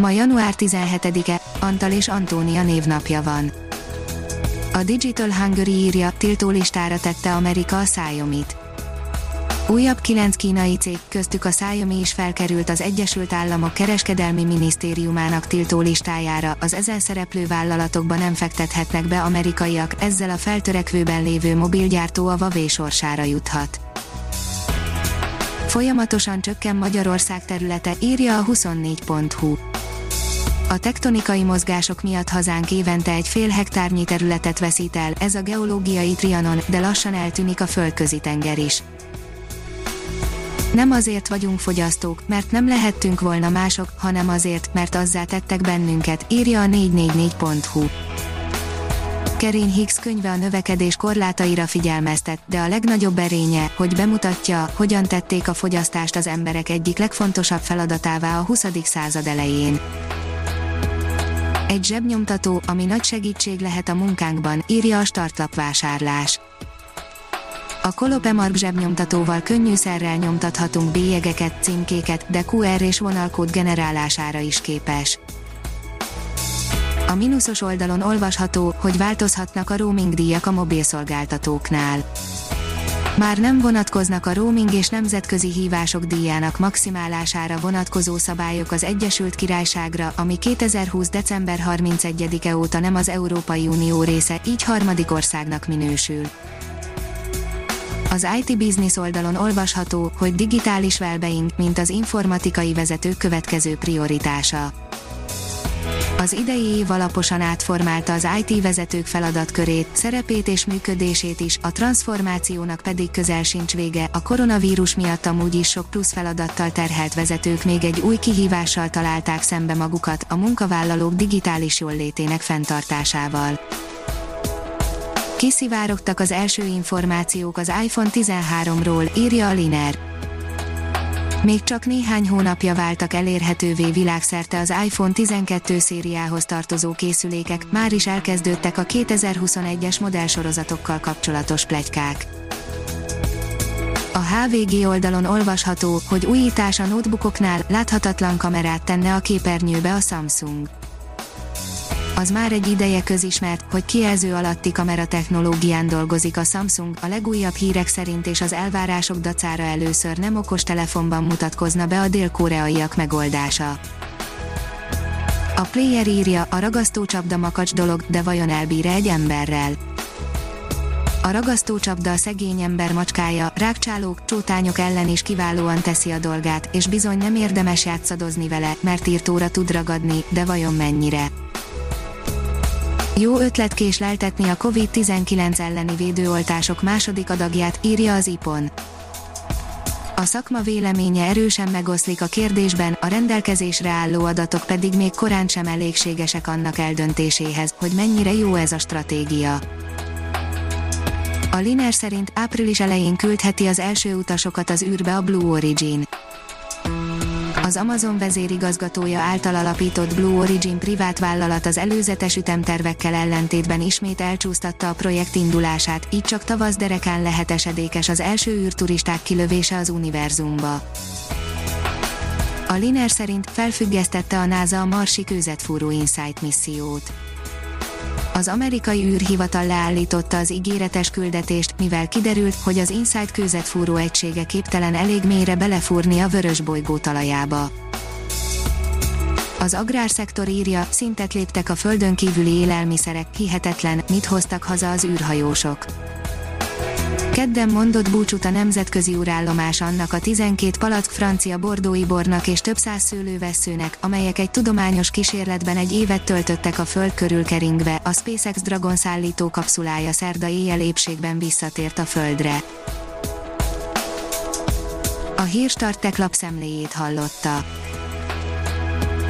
Ma január 17-e, Antal és Antónia névnapja van. A Digital Hungary írja, tiltólistára tette Amerika a Xiaomi-t. Újabb kilenc kínai cég, köztük a Xiaomi is felkerült az Egyesült Államok Kereskedelmi Minisztériumának tiltólistájára, az ezen szereplő vállalatokba nem fektethetnek be amerikaiak, ezzel a feltörekvőben lévő mobilgyártó a Huawei sorsára juthat. Folyamatosan csökken Magyarország területe, írja a 24.hu. A tektonikai mozgások miatt hazánk évente egy fél hektárnyi területet veszít el, ez a geológiai trianon, de lassan eltűnik a földközi tenger is. Nem azért vagyunk fogyasztók, mert nem lehettünk volna mások, hanem azért, mert azzá tettek bennünket, írja a 444.hu. Kerin Hicks könyve a növekedés korlátaira figyelmeztet, de a legnagyobb erénye, hogy bemutatja, hogyan tették a fogyasztást az emberek egyik legfontosabb feladatává a 20. század elején. Egy zsebnyomtató, ami nagy segítség lehet a munkánkban, írja a startlap vásárlás. A Kolopemark zsebnyomtatóval könnyűszerrel nyomtathatunk bélyegeket, címkéket, de QR és vonalkód generálására is képes. A mínuszos oldalon olvasható, hogy változhatnak a roaming díjak a mobilszolgáltatóknál. Már nem vonatkoznak a roaming és nemzetközi hívások díjának maximálására vonatkozó szabályok az Egyesült Királyságra, ami 2020. december 31-e óta nem az Európai Unió része, így harmadik országnak minősül. Az IT Business oldalon olvasható, hogy digitális wellbeing, mint az informatikai vezetők következő prioritása az idei év alaposan átformálta az IT vezetők feladatkörét, szerepét és működését is, a transformációnak pedig közel sincs vége, a koronavírus miatt amúgy is sok plusz feladattal terhelt vezetők még egy új kihívással találták szembe magukat, a munkavállalók digitális jóllétének fenntartásával. Kiszivárogtak az első információk az iPhone 13-ról, írja a Liner. Még csak néhány hónapja váltak elérhetővé világszerte az iPhone 12 szériához tartozó készülékek, már is elkezdődtek a 2021-es modellsorozatokkal kapcsolatos plegykák. A HVG oldalon olvasható, hogy újítás a notebookoknál láthatatlan kamerát tenne a képernyőbe a Samsung az már egy ideje közismert, hogy kijelző alatti kamera technológián dolgozik a Samsung, a legújabb hírek szerint és az elvárások dacára először nem okos telefonban mutatkozna be a dél-koreaiak megoldása. A player írja, a ragasztócsapda makacs dolog, de vajon elbír egy emberrel? A ragasztócsapda a szegény ember macskája, rákcsálók, csótányok ellen is kiválóan teszi a dolgát, és bizony nem érdemes játszadozni vele, mert írtóra tud ragadni, de vajon mennyire? Jó ötlet késleltetni a COVID-19 elleni védőoltások második adagját, írja az IPON. A szakma véleménye erősen megoszlik a kérdésben, a rendelkezésre álló adatok pedig még korán sem elégségesek annak eldöntéséhez, hogy mennyire jó ez a stratégia. A Liner szerint április elején küldheti az első utasokat az űrbe a Blue Origin az Amazon vezérigazgatója által alapított Blue Origin privát vállalat az előzetes ütemtervekkel ellentétben ismét elcsúsztatta a projekt indulását, így csak tavasz derekán lehet esedékes az első űrturisták kilövése az univerzumba. A Liner szerint felfüggesztette a NASA a Marsi kőzetfúró Insight missziót az amerikai űrhivatal leállította az ígéretes küldetést, mivel kiderült, hogy az Insight kőzetfúró egysége képtelen elég mélyre belefúrni a vörös bolygó talajába. Az agrárszektor írja, szintet léptek a földön kívüli élelmiszerek, hihetetlen, mit hoztak haza az űrhajósok. Kedden mondott búcsút a nemzetközi urállomás annak a 12 palack francia bordói bornak és több száz szőlővesszőnek, amelyek egy tudományos kísérletben egy évet töltöttek a föld körül keringve, a SpaceX Dragon szállító kapszulája szerda éjjel épségben visszatért a földre. A hírstartek lapszemléjét hallotta.